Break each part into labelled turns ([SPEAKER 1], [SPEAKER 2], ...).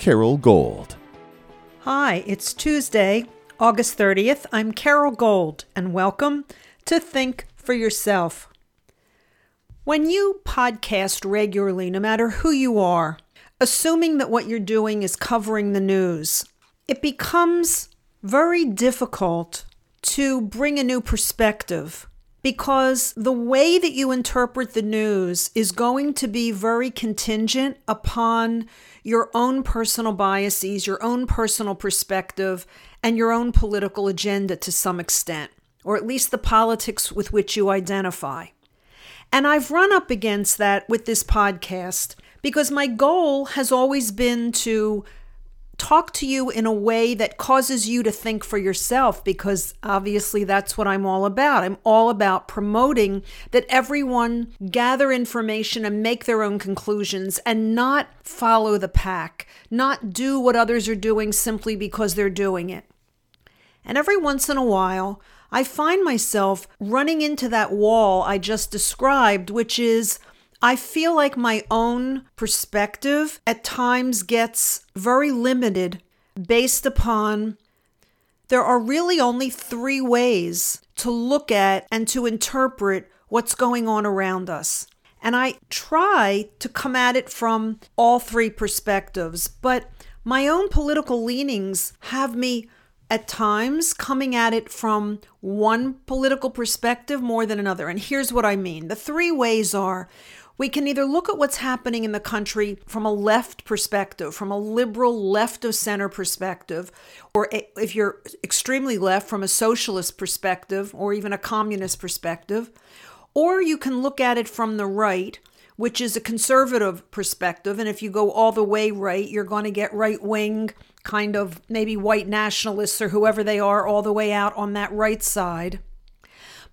[SPEAKER 1] Carole Gold.
[SPEAKER 2] Hi, it's Tuesday, August 30th. I'm Carole Gold, and welcome to Think for Yourself. When you podcast regularly, no matter who you are, assuming that what you're doing is covering the news, it becomes very difficult to bring a new perspective because the way that you interpret the news is going to be very contingent upon your own personal biases, your own personal perspective, and your own political agenda to some extent, or at least the politics with which you identify. And I've run up against that with this podcast because my goal has always been to talk to you in a way that causes you to think for yourself because obviously that's what I'm all about. I'm all about promoting that everyone gather information and make their own conclusions and not follow the pack, not do what others are doing simply because they're doing it. And every once in a while, I find myself running into that wall I just described, which is I feel like my own perspective at times gets very limited based upon there are really only three ways to look at and to interpret what's going on around us. And I try to come at it from all three perspectives, but my own political leanings have me at times coming at it from one political perspective more than another. And here's what I mean the three ways are we can either look at what's happening in the country from a left perspective, from a liberal left of center perspective, or if you're extremely left, from a socialist perspective, or even a communist perspective. Or you can look at it from the right, which is a conservative perspective. And if you go all the way right, you're going to get right wing, kind of maybe white nationalists or whoever they are, all the way out on that right side.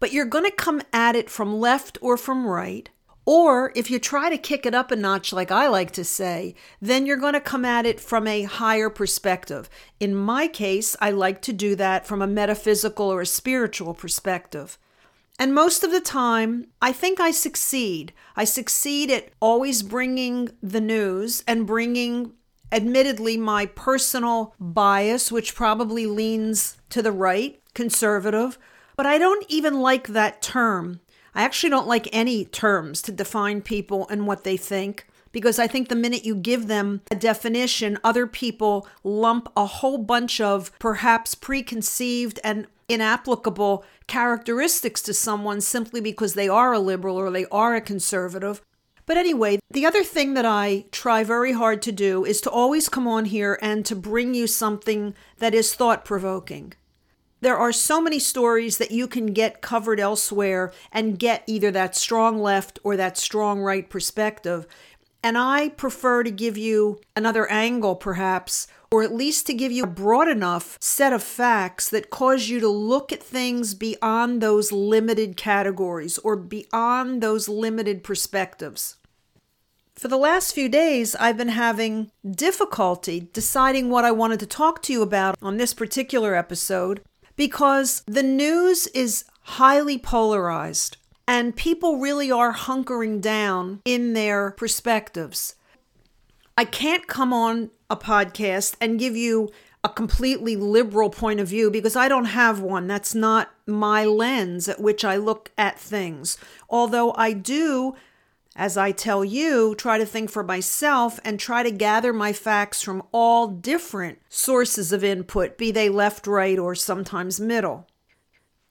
[SPEAKER 2] But you're going to come at it from left or from right. Or if you try to kick it up a notch, like I like to say, then you're going to come at it from a higher perspective. In my case, I like to do that from a metaphysical or a spiritual perspective. And most of the time, I think I succeed. I succeed at always bringing the news and bringing, admittedly, my personal bias, which probably leans to the right, conservative. But I don't even like that term I actually don't like any terms to define people and what they think because I think the minute you give them a definition, other people lump a whole bunch of perhaps preconceived and inapplicable characteristics to someone simply because they are a liberal or they are a conservative. But anyway, the other thing that I try very hard to do is to always come on here and to bring you something that is thought provoking there are so many stories that you can get covered elsewhere and get either that strong left or that strong right perspective. And I prefer to give you another angle, perhaps, or at least to give you a broad enough set of facts that cause you to look at things beyond those limited categories or beyond those limited perspectives. For the last few days, I've been having difficulty deciding what I wanted to talk to you about on this particular episode because the news is highly polarized and people really are hunkering down in their perspectives. I can't come on a podcast and give you a completely liberal point of view because I don't have one. That's not my lens at which I look at things. Although I do as I tell you, try to think for myself and try to gather my facts from all different sources of input, be they left, right, or sometimes middle.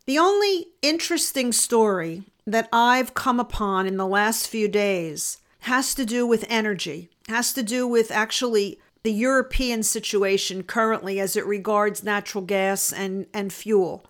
[SPEAKER 2] The only interesting story that I've come upon in the last few days has to do with energy, has to do with actually the European situation currently as it regards natural gas and, and fuel.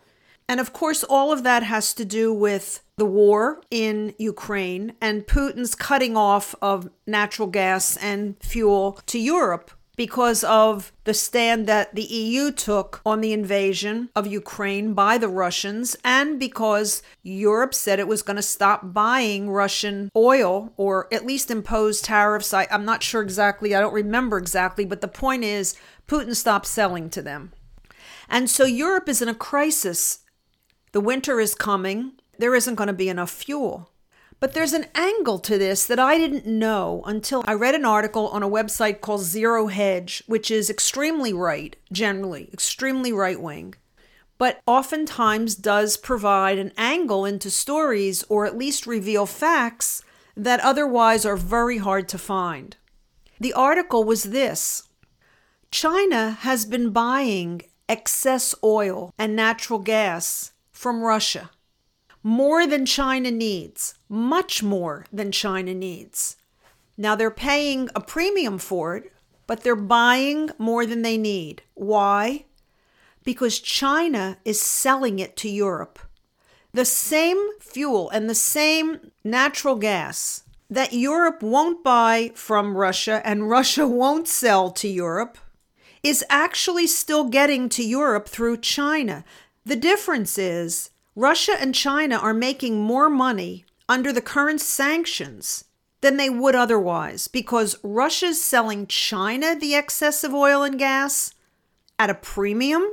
[SPEAKER 2] And of course, all of that has to do with the war in Ukraine and Putin's cutting off of natural gas and fuel to Europe because of the stand that the EU took on the invasion of Ukraine by the Russians, and because Europe said it was going to stop buying Russian oil or at least impose tariffs. I, am not sure exactly, I don't remember exactly, but the point is Putin stopped selling to them. And so Europe is in a crisis. The winter is coming, there isn't going to be enough fuel. But there's an angle to this that I didn't know until I read an article on a website called Zero Hedge, which is extremely right, generally, extremely right wing, but oftentimes does provide an angle into stories or at least reveal facts that otherwise are very hard to find. The article was this China has been buying excess oil and natural gas from Russia more than China needs, much more than China needs. Now they're paying a premium for it, but they're buying more than they need. Why? Because China is selling it to Europe. The same fuel and the same natural gas that Europe won't buy from Russia and Russia won't sell to Europe is actually still getting to Europe through China. The difference is Russia and China are making more money under the current sanctions than they would otherwise because Russia's selling China the excess of oil and gas at a premium.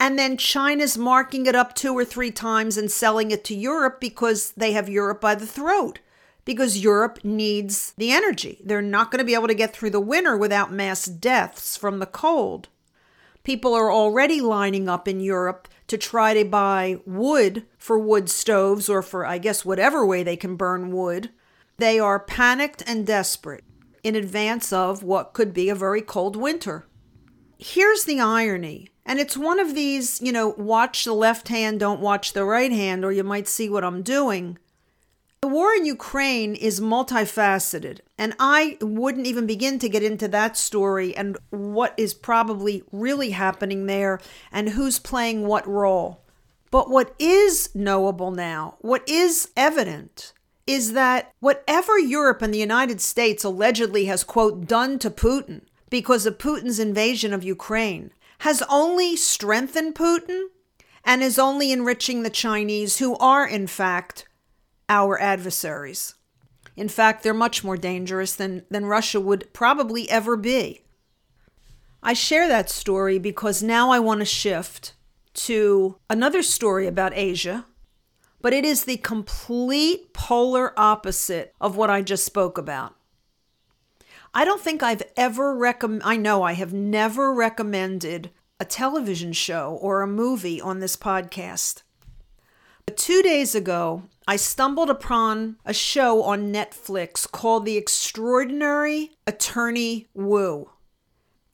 [SPEAKER 2] And then China's marking it up two or three times and selling it to Europe because they have Europe by the throat. Because Europe needs the energy. They're not going to be able to get through the winter without mass deaths from the cold. People are already lining up in Europe to try to buy wood for wood stoves or for, I guess, whatever way they can burn wood. They are panicked and desperate in advance of what could be a very cold winter. Here's the irony, and it's one of these, you know, watch the left hand, don't watch the right hand, or you might see what I'm doing. The war in Ukraine is multifaceted, and I wouldn't even begin to get into that story and what is probably really happening there and who's playing what role. But what is knowable now, what is evident, is that whatever Europe and the United States allegedly has, quote, done to Putin because of Putin's invasion of Ukraine has only strengthened Putin and is only enriching the Chinese, who are, in fact, our adversaries. In fact, they're much more dangerous than, than Russia would probably ever be. I share that story because now I want to shift to another story about Asia, but it is the complete polar opposite of what I just spoke about. I don't think I've ever recommend I know I have never recommended a television show or a movie on this podcast. But 2 days ago, I stumbled upon a show on Netflix called The Extraordinary Attorney Woo.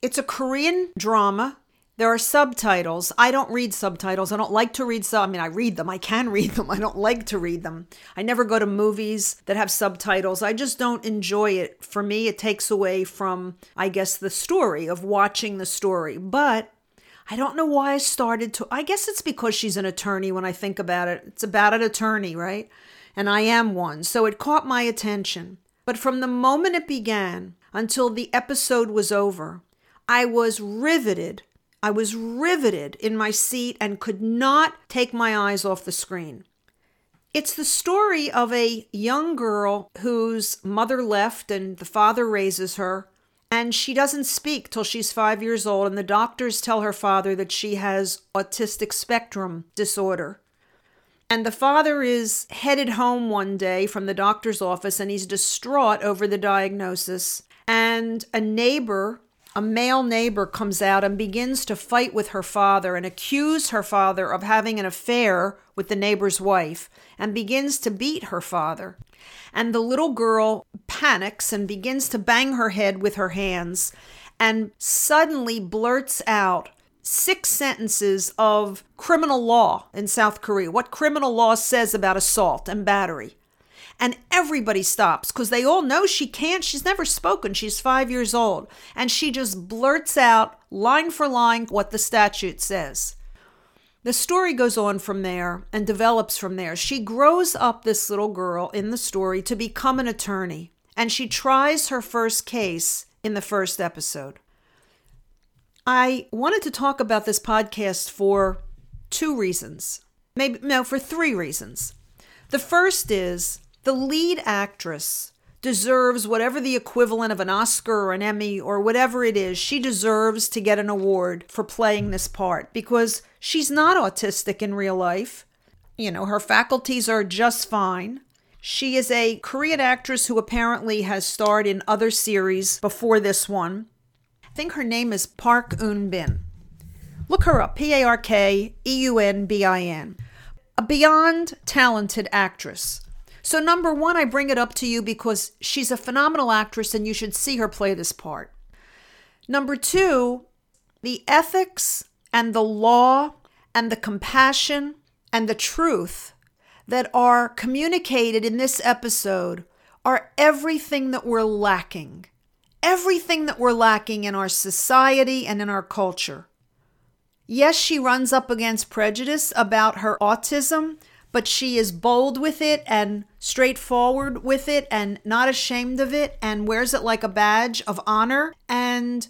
[SPEAKER 2] It's a Korean drama. There are subtitles. I don't read subtitles. I don't like to read sub. I mean, I read them. I can read them. I don't like to read them. I never go to movies that have subtitles. I just don't enjoy it. For me, it takes away from, I guess, the story of watching the story. But I don't know why I started to. I guess it's because she's an attorney when I think about it. It's about an attorney, right? And I am one. So it caught my attention. But from the moment it began until the episode was over, I was riveted. I was riveted in my seat and could not take my eyes off the screen. It's the story of a young girl whose mother left and the father raises her and she doesn't speak till she's five years old, and the doctors tell her father that she has autistic spectrum disorder. And the father is headed home one day from the doctor's office and he's distraught over the diagnosis. And a neighbor, a male neighbor, comes out and begins to fight with her father and accuse her father of having an affair with the neighbor's wife and begins to beat her father and the little girl panics and begins to bang her head with her hands and suddenly blurts out six sentences of criminal law in South Korea, what criminal law says about assault and battery. And everybody stops because they all know she can't. She's never spoken. She's five years old. And she just blurts out, line for line, what the statute says. The story goes on from there and develops from there. She grows up, this little girl in the story, to become an attorney, and she tries her first case in the first episode. I wanted to talk about this podcast for two reasons. Maybe, no, for three reasons. The first is the lead actress deserves whatever the equivalent of an Oscar or an Emmy or whatever it is. She deserves to get an award for playing this part because she's not autistic in real life. You know, her faculties are just fine. She is a Korean actress who apparently has starred in other series before this one. I think her name is Park Eun Bin. Look her up P A R K E U N B I N. A beyond talented actress. So, number one, I bring it up to you because she's a phenomenal actress and you should see her play this part. Number two, the ethics and the law and the compassion and the truth that are communicated in this episode are everything that we're lacking. Everything that we're lacking in our society and in our culture. Yes, she runs up against prejudice about her autism, but she is bold with it and straightforward with it and not ashamed of it and wears it like a badge of honor. And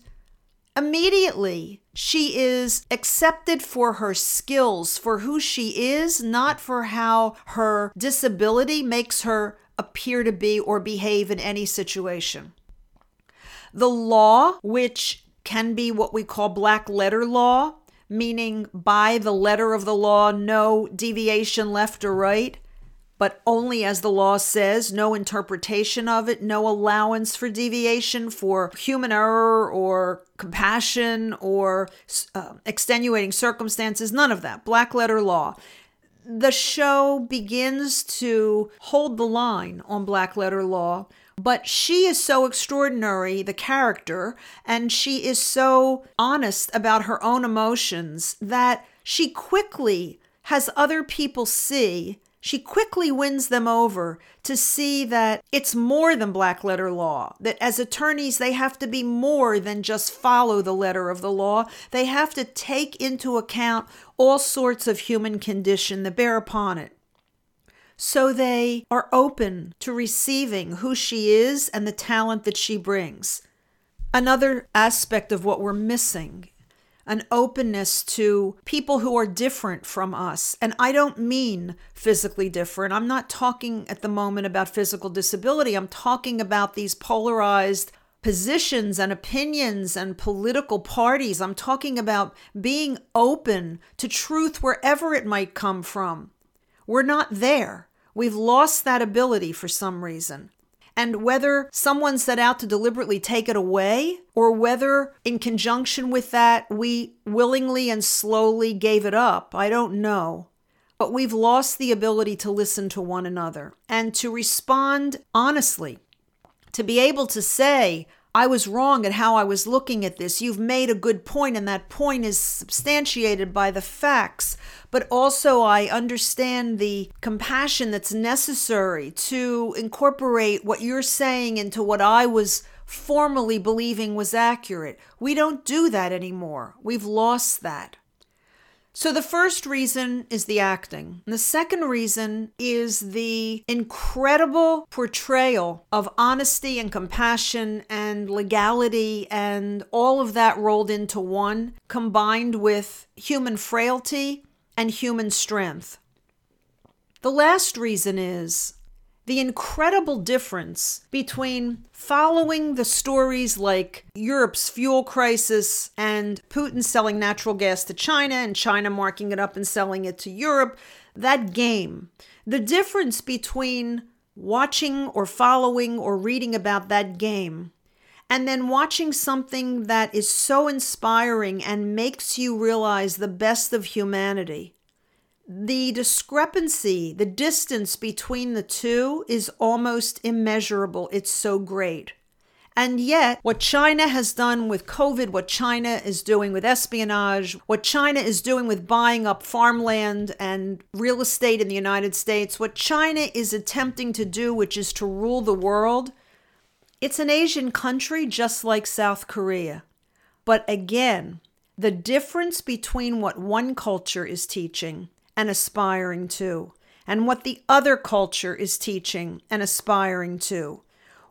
[SPEAKER 2] immediately she is accepted for her skills, for who she is, not for how her disability makes her appear to be or behave in any situation. The law, which can be what we call black letter law, meaning by the letter of the law, no deviation left or right, but only as the law says, no interpretation of it, no allowance for deviation for human error or compassion or uh, extenuating circumstances, none of that. Black letter law. The show begins to hold the line on black letter law but she is so extraordinary, the character, and she is so honest about her own emotions that she quickly has other people see. She quickly wins them over to see that it's more than black letter law, that as attorneys, they have to be more than just follow the letter of the law. They have to take into account all sorts of human condition that bear upon it. So they are open to receiving who she is and the talent that she brings. Another aspect of what we're missing an openness to people who are different from us. And I don't mean physically different. I'm not talking at the moment about physical disability. I'm talking about these polarized positions and opinions and political parties. I'm talking about being open to truth wherever it might come from. We're not there. We've lost that ability for some reason. And whether someone set out to deliberately take it away, or whether in conjunction with that we willingly and slowly gave it up, I don't know. But we've lost the ability to listen to one another and to respond honestly, to be able to say, I was wrong at how I was looking at this. You've made a good point, and that point is substantiated by the facts. But also, I understand the compassion that's necessary to incorporate what you're saying into what I was formerly believing was accurate. We don't do that anymore. We've lost that. So, the first reason is the acting. And the second reason is the incredible portrayal of honesty and compassion and legality and all of that rolled into one, combined with human frailty and human strength. The last reason is the incredible difference between following the stories like Europe's fuel crisis and Putin selling natural gas to China and China marking it up and selling it to Europe, that game. The difference between watching or following or reading about that game and then watching something that is so inspiring and makes you realize the best of humanity the discrepancy, the distance between the two is almost immeasurable. It's so great. And yet, what China has done with COVID, what China is doing with espionage, what China is doing with buying up farmland and real estate in the United States, what China is attempting to do, which is to rule the world, it's an Asian country just like South Korea. But again, the difference between what one culture is teaching and aspiring to, and what the other culture is teaching and aspiring to.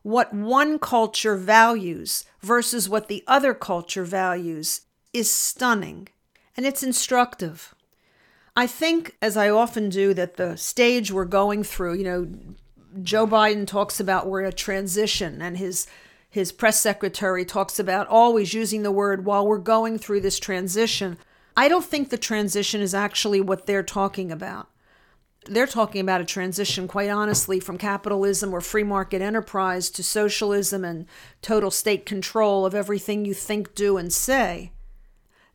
[SPEAKER 2] What one culture values versus what the other culture values is stunning and it's instructive. I think, as I often do, that the stage we're going through, you know, Joe Biden talks about we're a transition, and his his press secretary talks about always using the word while we're going through this transition. I don't think the transition is actually what they're talking about. They're talking about a transition, quite honestly, from capitalism or free market enterprise to socialism and total state control of everything you think, do, and say.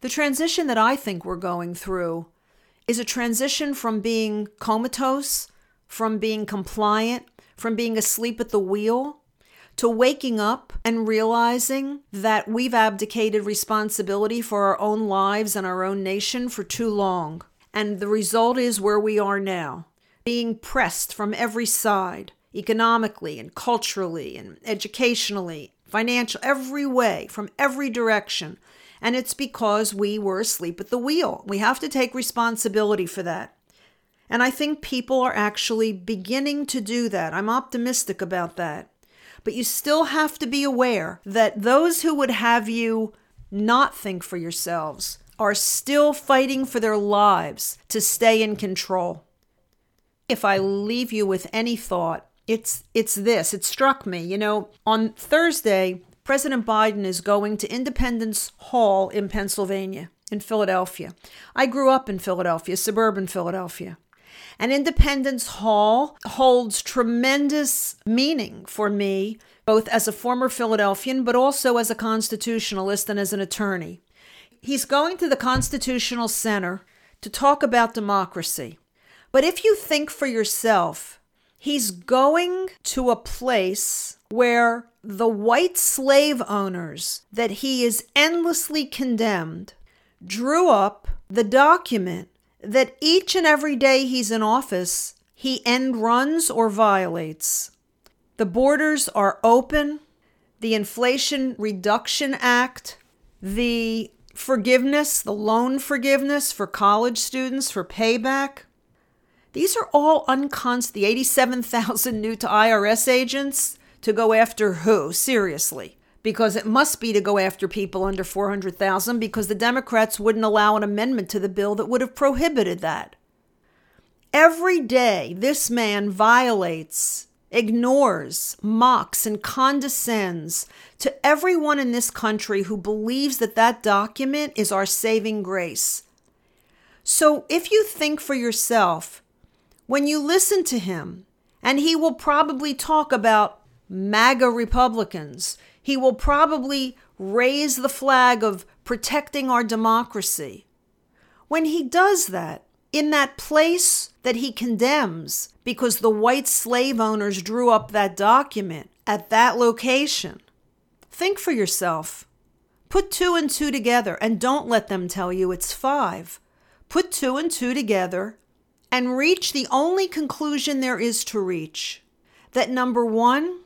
[SPEAKER 2] The transition that I think we're going through is a transition from being comatose, from being compliant, from being asleep at the wheel, to waking up and realizing that we've abdicated responsibility for our own lives and our own nation for too long. And the result is where we are now, being pressed from every side, economically and culturally and educationally, financial, every way, from every direction. And it's because we were asleep at the wheel. We have to take responsibility for that. And I think people are actually beginning to do that. I'm optimistic about that. But you still have to be aware that those who would have you not think for yourselves are still fighting for their lives to stay in control. If I leave you with any thought, it's it's this. It struck me, you know, on Thursday, President Biden is going to Independence Hall in Pennsylvania, in Philadelphia. I grew up in Philadelphia, suburban Philadelphia. And Independence Hall holds tremendous meaning for me, both as a former Philadelphian, but also as a constitutionalist and as an attorney. He's going to the Constitutional Center to talk about democracy. But if you think for yourself, he's going to a place where the white slave owners that he is endlessly condemned drew up the document that each and every day he's in office, he end runs or violates. The borders are open. The Inflation Reduction Act, the forgiveness, the loan forgiveness for college students for payback. These are all unconst the 87,000 new to IRS agents to go after who? Seriously because it must be to go after people under 400,000 because the Democrats wouldn't allow an amendment to the bill that would have prohibited that. Every day, this man violates, ignores, mocks, and condescends to everyone in this country who believes that that document is our saving grace. So if you think for yourself, when you listen to him, and he will probably talk about MAGA Republicans, he will probably raise the flag of protecting our democracy. When he does that, in that place that he condemns because the white slave owners drew up that document at that location, think for yourself. Put two and two together and don't let them tell you it's five. Put two and two together and reach the only conclusion there is to reach that number one,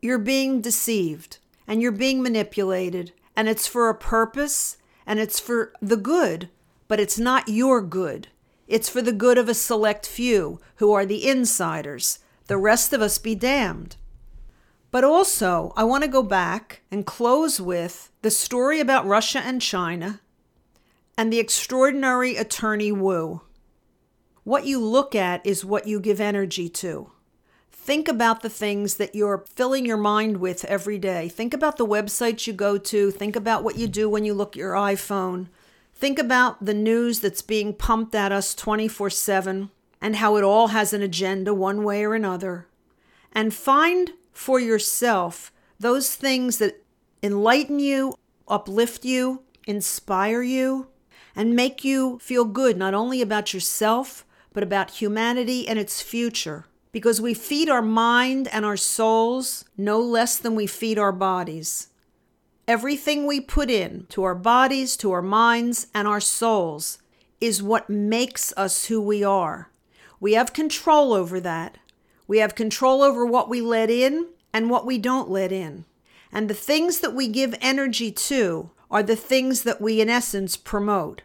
[SPEAKER 2] you're being deceived and you're being manipulated and it's for a purpose and it's for the good, but it's not your good. It's for the good of a select few who are the insiders. The rest of us be damned. But also, I want to go back and close with the story about Russia and China and the extraordinary attorney Woo. What you look at is what you give energy to. Think about the things that you're filling your mind with every day. Think about the websites you go to. Think about what you do when you look at your iPhone. Think about the news that's being pumped at us 24 7 and how it all has an agenda one way or another. And find for yourself those things that enlighten you, uplift you, inspire you, and make you feel good not only about yourself, but about humanity and its future because we feed our mind and our souls no less than we feed our bodies. Everything we put in to our bodies, to our minds, and our souls is what makes us who we are. We have control over that. We have control over what we let in and what we don't let in. And the things that we give energy to are the things that we, in essence, promote.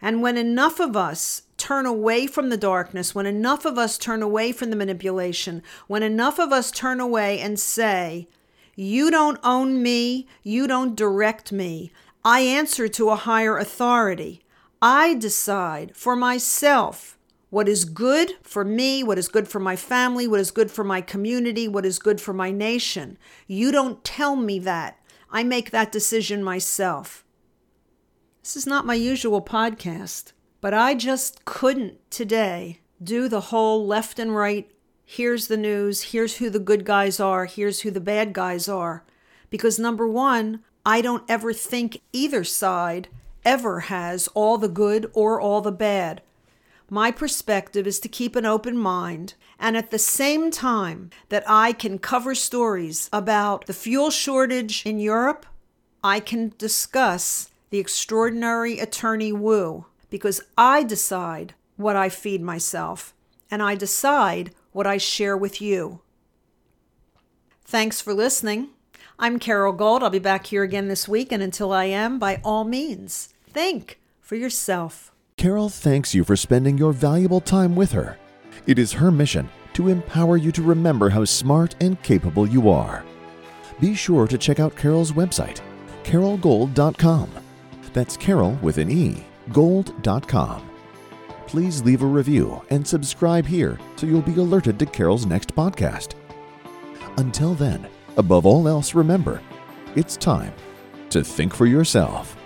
[SPEAKER 2] And when enough of us turn away from the darkness, when enough of us turn away from the manipulation, when enough of us turn away and say, You don't own me, you don't direct me, I answer to a higher authority. I decide for myself what is good for me, what is good for my family, what is good for my community, what is good for my nation. You don't tell me that. I make that decision myself. This is not my usual podcast, but I just couldn't today do the whole left and right. Here's the news. Here's who the good guys are. Here's who the bad guys are. Because number one, I don't ever think either side ever has all the good or all the bad. My perspective is to keep an open mind, and at the same time that I can cover stories about the fuel shortage in Europe, I can discuss the extraordinary attorney Woo because I decide what I feed myself and I decide what I share with you. Thanks for listening. I'm Carole Gold. I'll be back here again this week, and until I am, by all means, think for yourself.
[SPEAKER 1] Carole thanks you for spending your valuable time with her. It is her mission to empower you to remember how smart and capable you are. Be sure to check out Carole's website, carolegold.com. That's Carole with an E, gold.com. Please leave a review and subscribe here so you'll be alerted to Carole's next podcast. Until then, above all else, remember it's time to think for yourself.